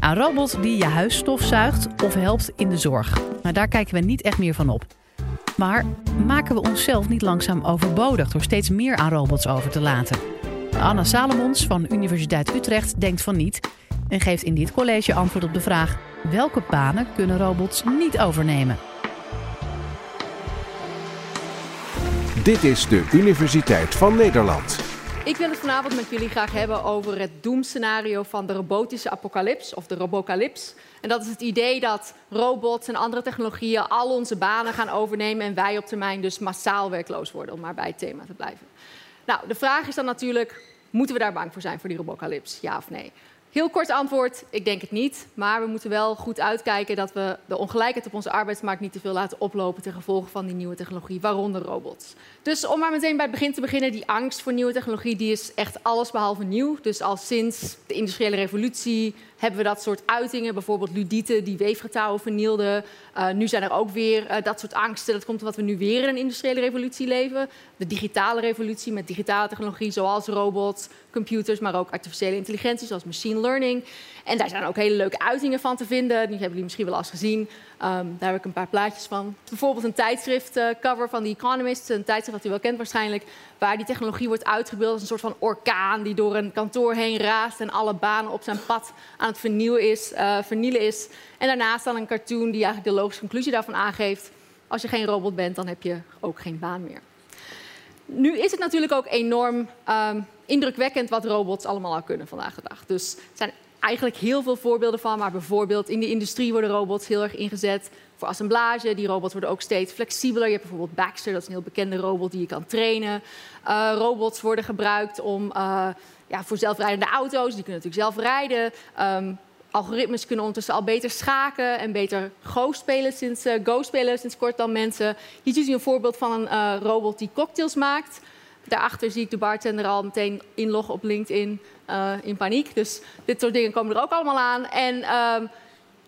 Een robot die je huis stofzuigt of helpt in de zorg. Nou, daar kijken we niet echt meer van op. Maar maken we onszelf niet langzaam overbodig door steeds meer aan robots over te laten? Anna Salomons van Universiteit Utrecht denkt van niet en geeft in dit college antwoord op de vraag: welke banen kunnen robots niet overnemen? Dit is de Universiteit van Nederland. Ik wil het vanavond met jullie graag hebben over het doemscenario van de robotische apocalyps of de robocalyps. En dat is het idee dat robots en andere technologieën al onze banen gaan overnemen en wij op termijn dus massaal werkloos worden, om maar bij het thema te blijven. Nou, de vraag is dan natuurlijk, moeten we daar bang voor zijn voor die robocalyps? Ja of nee? Heel kort antwoord, ik denk het niet. Maar we moeten wel goed uitkijken dat we de ongelijkheid op onze arbeidsmarkt niet te veel laten oplopen ten gevolge van die nieuwe technologie, waaronder robots. Dus om maar meteen bij het begin te beginnen, die angst voor nieuwe technologie, die is echt allesbehalve nieuw. Dus al sinds de industriële revolutie hebben we dat soort uitingen, bijvoorbeeld ludieten die weefgetouwen vernielden. Uh, nu zijn er ook weer uh, dat soort angsten. Dat komt omdat we nu weer in een industriële revolutie leven. De digitale revolutie met digitale technologie zoals robots, computers, maar ook artificiële intelligentie zoals machine learning. En daar zijn ook hele leuke uitingen van te vinden. Die hebben jullie misschien wel eens gezien. Um, daar heb ik een paar plaatjes van. Bijvoorbeeld een tijdschriftcover uh, van The Economist. Een tijdschrift dat u wel kent waarschijnlijk. Waar die technologie wordt uitgebeeld als een soort van orkaan... die door een kantoor heen raast... en alle banen op zijn pad aan het vernieuwen is, uh, vernielen is. En daarnaast dan een cartoon die eigenlijk de logische conclusie daarvan aangeeft. Als je geen robot bent, dan heb je ook geen baan meer. Nu is het natuurlijk ook enorm um, indrukwekkend wat robots allemaal al kunnen vandaag de dag. Dus het zijn eigenlijk heel veel voorbeelden van. Maar bijvoorbeeld in de industrie worden robots heel erg ingezet voor assemblage. Die robots worden ook steeds flexibeler. Je hebt bijvoorbeeld Baxter, dat is een heel bekende robot die je kan trainen. Uh, robots worden gebruikt om, uh, ja, voor zelfrijdende auto's. Die kunnen natuurlijk zelf rijden. Um, algoritmes kunnen ondertussen al beter schaken en beter Go spelen sinds, uh, Go spelen sinds kort dan mensen. Hier ziet u een voorbeeld van een robot die cocktails maakt. Daarachter zie ik de bartender al meteen inloggen op LinkedIn in paniek. Dus dit soort dingen komen er ook allemaal aan. En um,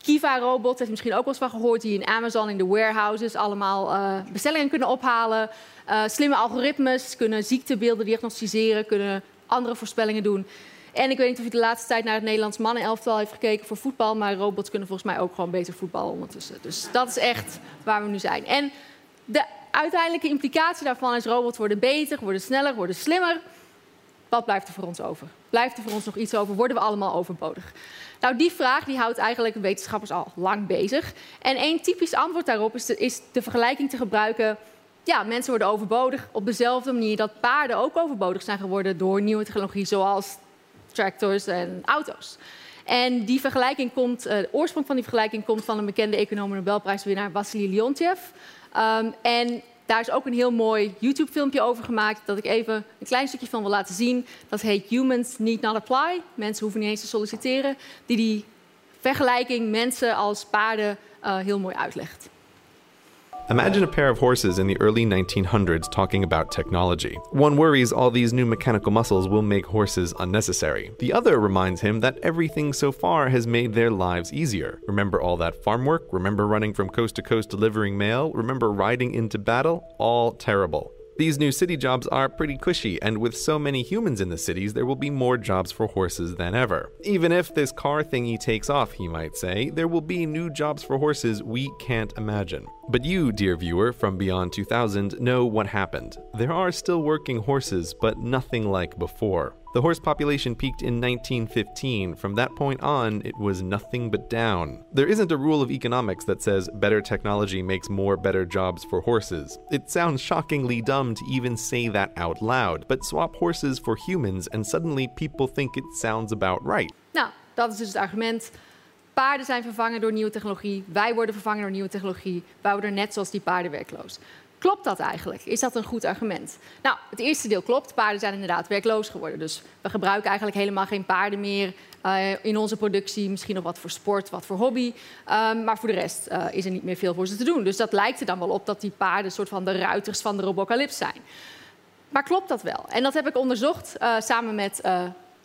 Kiva Robot, heeft misschien ook wel eens van gehoord, die in Amazon in de warehouses allemaal uh, bestellingen kunnen ophalen. Uh, slimme algoritmes kunnen ziektebeelden diagnosticeren, kunnen andere voorspellingen doen. En ik weet niet of u de laatste tijd naar het Nederlands mannenelftal heeft gekeken voor voetbal, maar robots kunnen volgens mij ook gewoon beter voetballen ondertussen. Dus dat is echt waar we nu zijn. En de uiteindelijke implicatie daarvan is robots worden beter, worden sneller, worden slimmer. Wat blijft er voor ons over? Blijft er voor ons nog iets over? Worden we allemaal overbodig? Nou, die vraag die houdt eigenlijk wetenschappers al lang bezig. En één typisch antwoord daarop is de, is de vergelijking te gebruiken. Ja, mensen worden overbodig op dezelfde manier dat paarden ook overbodig zijn geworden door nieuwe technologie, zoals tractors en auto's. En die vergelijking komt, uh, de oorsprong van die vergelijking komt van een bekende econoom Nobelprijswinnaar Wassily Leontjev. Um, en daar is ook een heel mooi YouTube-filmpje over gemaakt dat ik even een klein stukje van wil laten zien. Dat heet Humans Need Not Apply. Mensen hoeven niet eens te solliciteren. Die die vergelijking mensen als paarden uh, heel mooi uitlegt. Imagine a pair of horses in the early 1900s talking about technology. One worries all these new mechanical muscles will make horses unnecessary. The other reminds him that everything so far has made their lives easier. Remember all that farm work? Remember running from coast to coast delivering mail? Remember riding into battle? All terrible. These new city jobs are pretty cushy, and with so many humans in the cities, there will be more jobs for horses than ever. Even if this car thingy takes off, he might say, there will be new jobs for horses we can't imagine. But you, dear viewer from Beyond 2000, know what happened. There are still working horses, but nothing like before. The horse population peaked in 1915. From that point on, it was nothing but down. There isn't a rule of economics that says better technology makes more better jobs for horses. It sounds shockingly dumb to even say that out loud, but swap horses for humans and suddenly people think it sounds about right. Nou, dat is dus het argument. Paarden zijn vervangen door nieuwe technologie. Wij worden vervangen door nieuwe technologie. Wij worden net zoals die paarden werkloos. Klopt dat eigenlijk? Is dat een goed argument? Nou, het eerste deel klopt. Paarden zijn inderdaad werkloos geworden. Dus we gebruiken eigenlijk helemaal geen paarden meer uh, in onze productie. Misschien nog wat voor sport, wat voor hobby. Um, maar voor de rest uh, is er niet meer veel voor ze te doen. Dus dat lijkt er dan wel op dat die paarden een soort van de ruiters van de robocalypse zijn. Maar klopt dat wel? En dat heb ik onderzocht uh, samen met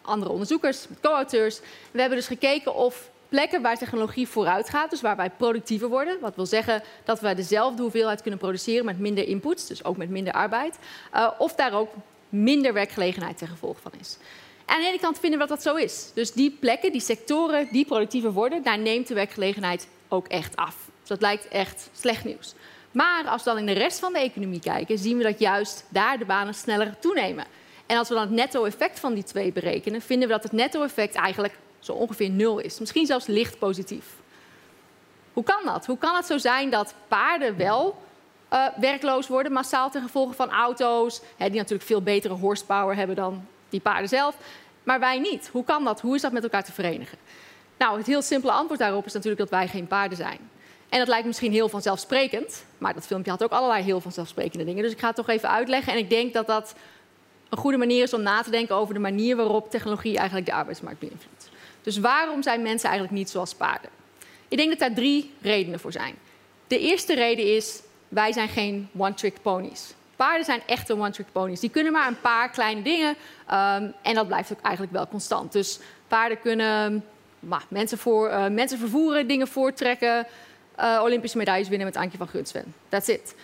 andere onderzoekers, co-auteurs. We hebben dus gekeken of plekken waar technologie vooruit gaat, dus waar wij productiever worden. Wat wil zeggen dat we dezelfde hoeveelheid kunnen produceren met minder inputs, dus ook met minder arbeid. Uh, of daar ook minder werkgelegenheid ten gevolge van is. aan de ene kant vinden we dat dat zo is. Dus die plekken, die sectoren die productiever worden, daar neemt de werkgelegenheid ook echt af. Dus dat lijkt echt slecht nieuws. Maar als we dan in de rest van de economie kijken, zien we dat juist daar de banen sneller toenemen. En als we dan het netto-effect van die twee berekenen, vinden we dat het netto-effect eigenlijk zo ongeveer nul is. Misschien zelfs licht positief. Hoe kan dat? Hoe kan het zo zijn dat paarden wel uh, werkloos worden, massaal ten gevolge van auto's, hè, die natuurlijk veel betere horsepower hebben dan die paarden zelf, maar wij niet? Hoe kan dat? Hoe is dat met elkaar te verenigen? Nou, het heel simpele antwoord daarop is natuurlijk dat wij geen paarden zijn. En dat lijkt misschien heel vanzelfsprekend, maar dat filmpje had ook allerlei heel vanzelfsprekende dingen. Dus ik ga het toch even uitleggen. En ik denk dat dat een goede manier is om na te denken over de manier waarop technologie eigenlijk de arbeidsmarkt beïnvloedt. Dus waarom zijn mensen eigenlijk niet zoals paarden? Ik denk dat daar drie redenen voor zijn. De eerste reden is, wij zijn geen one-trick ponies. Paarden zijn echte one-trick ponies. Die kunnen maar een paar kleine dingen um, en dat blijft ook eigenlijk wel constant. Dus paarden kunnen maar, mensen, voor, uh, mensen vervoeren, dingen voortrekken, uh, Olympische medailles winnen met Antje van Gunsven. That's it.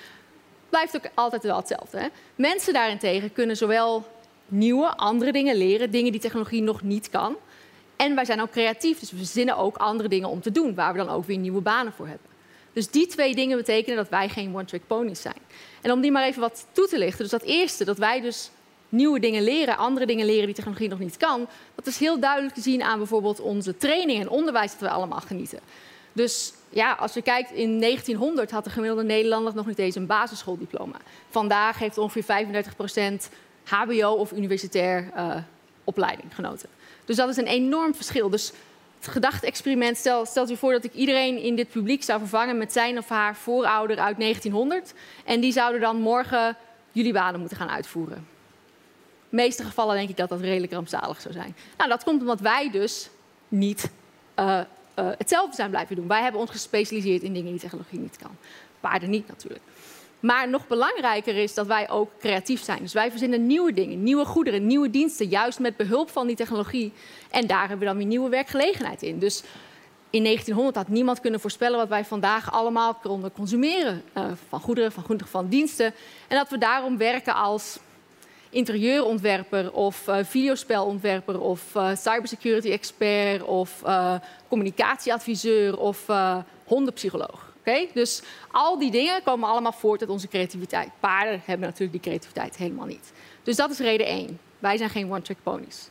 Blijft ook altijd wel hetzelfde. Hè? Mensen daarentegen kunnen zowel nieuwe, andere dingen leren, dingen die technologie nog niet kan. En wij zijn ook creatief, dus we verzinnen ook andere dingen om te doen, waar we dan ook weer nieuwe banen voor hebben. Dus die twee dingen betekenen dat wij geen one-trick ponies zijn. En om die maar even wat toe te lichten. Dus dat eerste, dat wij dus nieuwe dingen leren, andere dingen leren die technologie nog niet kan. Dat is heel duidelijk te zien aan bijvoorbeeld onze training en onderwijs dat we allemaal genieten. Dus ja, als je kijkt, in 1900 had de gemiddelde Nederlander nog niet eens een basisschooldiploma. Vandaag heeft ongeveer 35% HBO of universitair uh, opleiding genoten. Dus dat is een enorm verschil. Dus het gedachte-experiment, stel, stelt u voor dat ik iedereen in dit publiek zou vervangen met zijn of haar voorouder uit 1900. En die zouden dan morgen jullie banen moeten gaan uitvoeren. In de meeste gevallen denk ik dat dat redelijk rampzalig zou zijn. Nou, dat komt omdat wij dus niet uh, uh, hetzelfde zijn blijven doen. Wij hebben ons gespecialiseerd in dingen die technologie niet kan. Paarden niet natuurlijk. Maar nog belangrijker is dat wij ook creatief zijn. Dus wij verzinnen nieuwe dingen, nieuwe goederen, nieuwe diensten, juist met behulp van die technologie. En daar hebben we dan weer nieuwe werkgelegenheid in. Dus in 1900 had niemand kunnen voorspellen wat wij vandaag allemaal konden consumeren. Uh, van goederen, van, goederen, van diensten. En dat we daarom werken als interieurontwerper of uh, videospelontwerper of uh, cybersecurity expert of communicatieadviseur of hondenpsycholoog. Dus al die dingen komen allemaal voort uit onze creativiteit. Paarden hebben natuurlijk die creativiteit helemaal niet. Dus dat is reden één. Wij zijn geen one-trick ponies.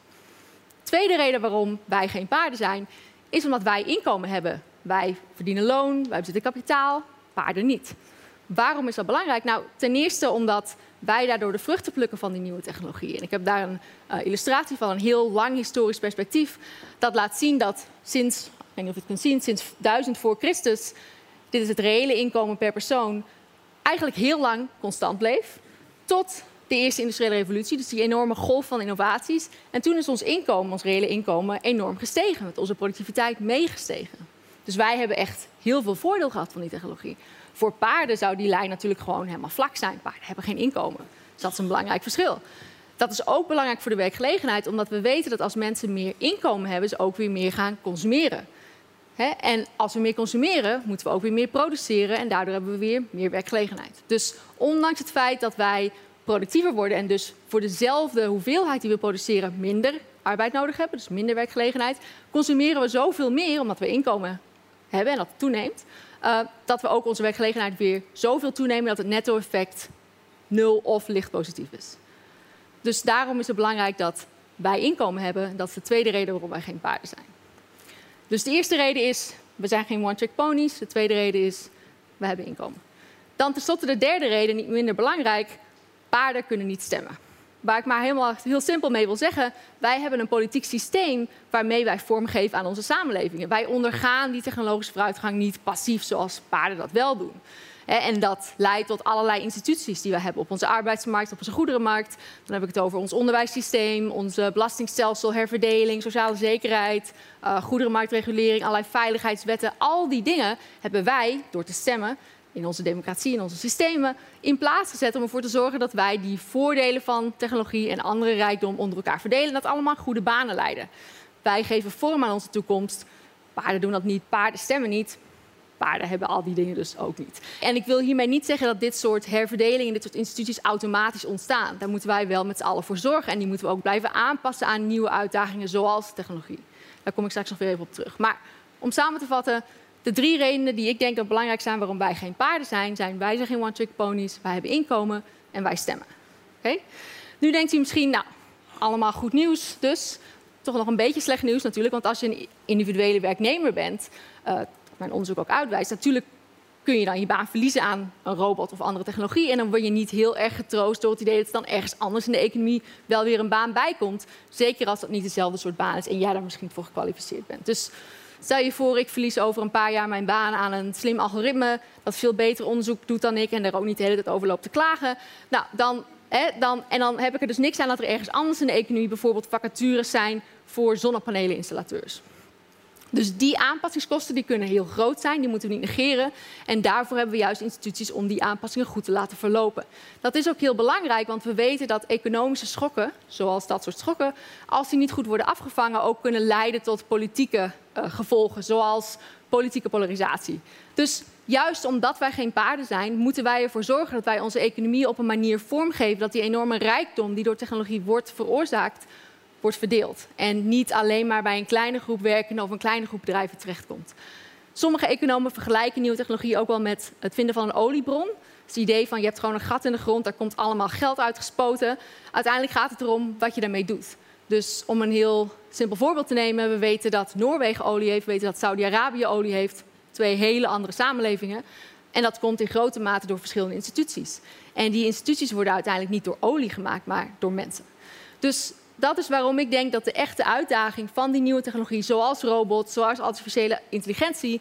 Tweede reden waarom wij geen paarden zijn, is omdat wij inkomen hebben. Wij verdienen loon, wij bezitten kapitaal, paarden niet. Waarom is dat belangrijk? Nou, ten eerste omdat wij daardoor de vruchten plukken van die nieuwe technologie. En ik heb daar een uh, illustratie van een heel lang historisch perspectief. Dat laat zien dat sinds, ik weet niet of je het kunt zien, sinds 1000 voor Christus, dit is het reële inkomen per persoon, eigenlijk heel lang constant bleef. Tot de eerste industriële revolutie, dus die enorme golf van innovaties. En toen is ons inkomen, ons reële inkomen, enorm gestegen. Met onze productiviteit meegestegen. Dus wij hebben echt heel veel voordeel gehad van die technologie. Voor paarden zou die lijn natuurlijk gewoon helemaal vlak zijn. Paarden hebben geen inkomen. Dus dat is een belangrijk verschil. Dat is ook belangrijk voor de werkgelegenheid, omdat we weten dat als mensen meer inkomen hebben, ze ook weer meer gaan consumeren. En als we meer consumeren, moeten we ook weer meer produceren en daardoor hebben we weer meer werkgelegenheid. Dus ondanks het feit dat wij productiever worden en dus voor dezelfde hoeveelheid die we produceren minder arbeid nodig hebben, dus minder werkgelegenheid, consumeren we zoveel meer omdat we inkomen hebben en dat toeneemt, uh, dat we ook onze werkgelegenheid weer zoveel toenemen dat het netto-effect nul of licht positief is. Dus daarom is het belangrijk dat wij inkomen hebben. Dat is de tweede reden waarom wij geen paarden zijn. Dus de eerste reden is, we zijn geen one-trick ponies. De tweede reden is, we hebben inkomen. Dan tenslotte de derde reden, niet minder belangrijk, paarden kunnen niet stemmen. Waar ik maar helemaal heel simpel mee wil zeggen, wij hebben een politiek systeem waarmee wij vormgeven aan onze samenlevingen. Wij ondergaan die technologische vooruitgang niet passief zoals paarden dat wel doen. En dat leidt tot allerlei instituties die we hebben op onze arbeidsmarkt, op onze goederenmarkt. Dan heb ik het over ons onderwijssysteem, onze belastingstelsel, herverdeling, sociale zekerheid, uh, goederenmarktregulering, allerlei veiligheidswetten. Al die dingen hebben wij, door te stemmen, in onze democratie, in onze systemen, in plaats gezet om ervoor te zorgen dat wij die voordelen van technologie en andere rijkdom onder elkaar verdelen en dat allemaal goede banen leiden. Wij geven vorm aan onze toekomst. Paarden doen dat niet, paarden stemmen niet. paarden hebben al die dingen dus ook niet. En ik wil hiermee niet zeggen dat dit soort herverdelingen, dit soort instituties automatisch ontstaan. Daar moeten wij wel met z'n allen voor zorgen. En die moeten we ook blijven aanpassen aan nieuwe uitdagingen, zoals technologie. Daar kom ik straks nog weer even op terug. Maar om samen te vatten, de drie redenen die ik denk dat belangrijk zijn waarom wij geen paarden zijn, zijn wij zijn geen one-trick ponies, wij hebben inkomen en wij stemmen. Okay? Nu denkt u misschien, nou, allemaal goed nieuws, dus toch nog een beetje slecht nieuws natuurlijk. Want als je een individuele werknemer bent, uh, mijn onderzoek ook uitwijst, natuurlijk kun je dan je baan verliezen aan een robot of andere technologie. En dan word je niet heel erg getroost door het idee dat er dan ergens anders in de economie wel weer een baan bij komt. Zeker als dat niet dezelfde soort baan is en jij daar misschien voor gekwalificeerd bent. Dus stel je voor, ik verlies over een paar jaar mijn baan aan een slim algoritme dat veel beter onderzoek doet dan ik en daar ook niet de hele tijd over loopt te klagen. Nou, dan dan, en dan heb ik er dus niks aan dat er ergens anders in de economie bijvoorbeeld vacatures zijn voor zonnepaneleninstallateurs. Dus die aanpassingskosten die kunnen heel groot zijn, die moeten we niet negeren. En daarvoor hebben we juist instituties om die aanpassingen goed te laten verlopen. Dat is ook heel belangrijk, want we weten dat economische schokken, zoals dat soort schokken, als die niet goed worden afgevangen, ook kunnen leiden tot politieke uh, gevolgen, zoals politieke polarisatie. Dus juist omdat wij geen paarden zijn, moeten wij ervoor zorgen dat wij onze economie op een manier vormgeven dat die enorme rijkdom die door technologie wordt veroorzaakt, wordt verdeeld. En niet alleen maar bij een kleine groep werkenden of een kleine groep bedrijven terechtkomt. Sommige economen vergelijken nieuwe technologie ook wel met het vinden van een oliebron. Het idee van je hebt gewoon een gat in de grond, daar komt allemaal geld uitgespoten. Uiteindelijk gaat het erom wat je daarmee doet. Dus om een heel simpel voorbeeld te nemen, we weten dat Noorwegen olie heeft, we weten dat Saudi-Arabië olie heeft. Twee hele andere samenlevingen. En dat komt in grote mate door verschillende instituties. En die instituties worden uiteindelijk niet door olie gemaakt, maar door mensen. Dus dat is waarom ik denk dat de echte uitdaging van die nieuwe technologie, zoals robots, zoals artificiële intelligentie,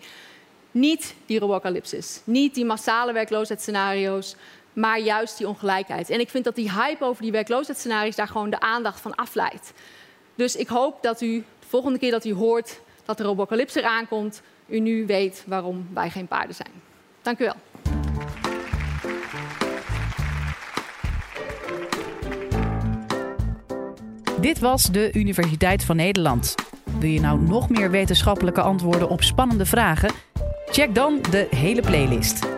niet die robocalypse is. Niet die massale werkloosheidsscenario's, maar juist die ongelijkheid. En ik vind dat die hype over die werkloosheidsscenario's daar gewoon de aandacht van afleidt. Dus ik hoop dat u de volgende keer dat u hoort dat de robocalypse eraan komt, u nu weet waarom wij geen paarden zijn. Dank u wel. Dit was de Universiteit van Nederland. Wil je nou nog meer wetenschappelijke antwoorden op spannende vragen? Check dan de hele playlist.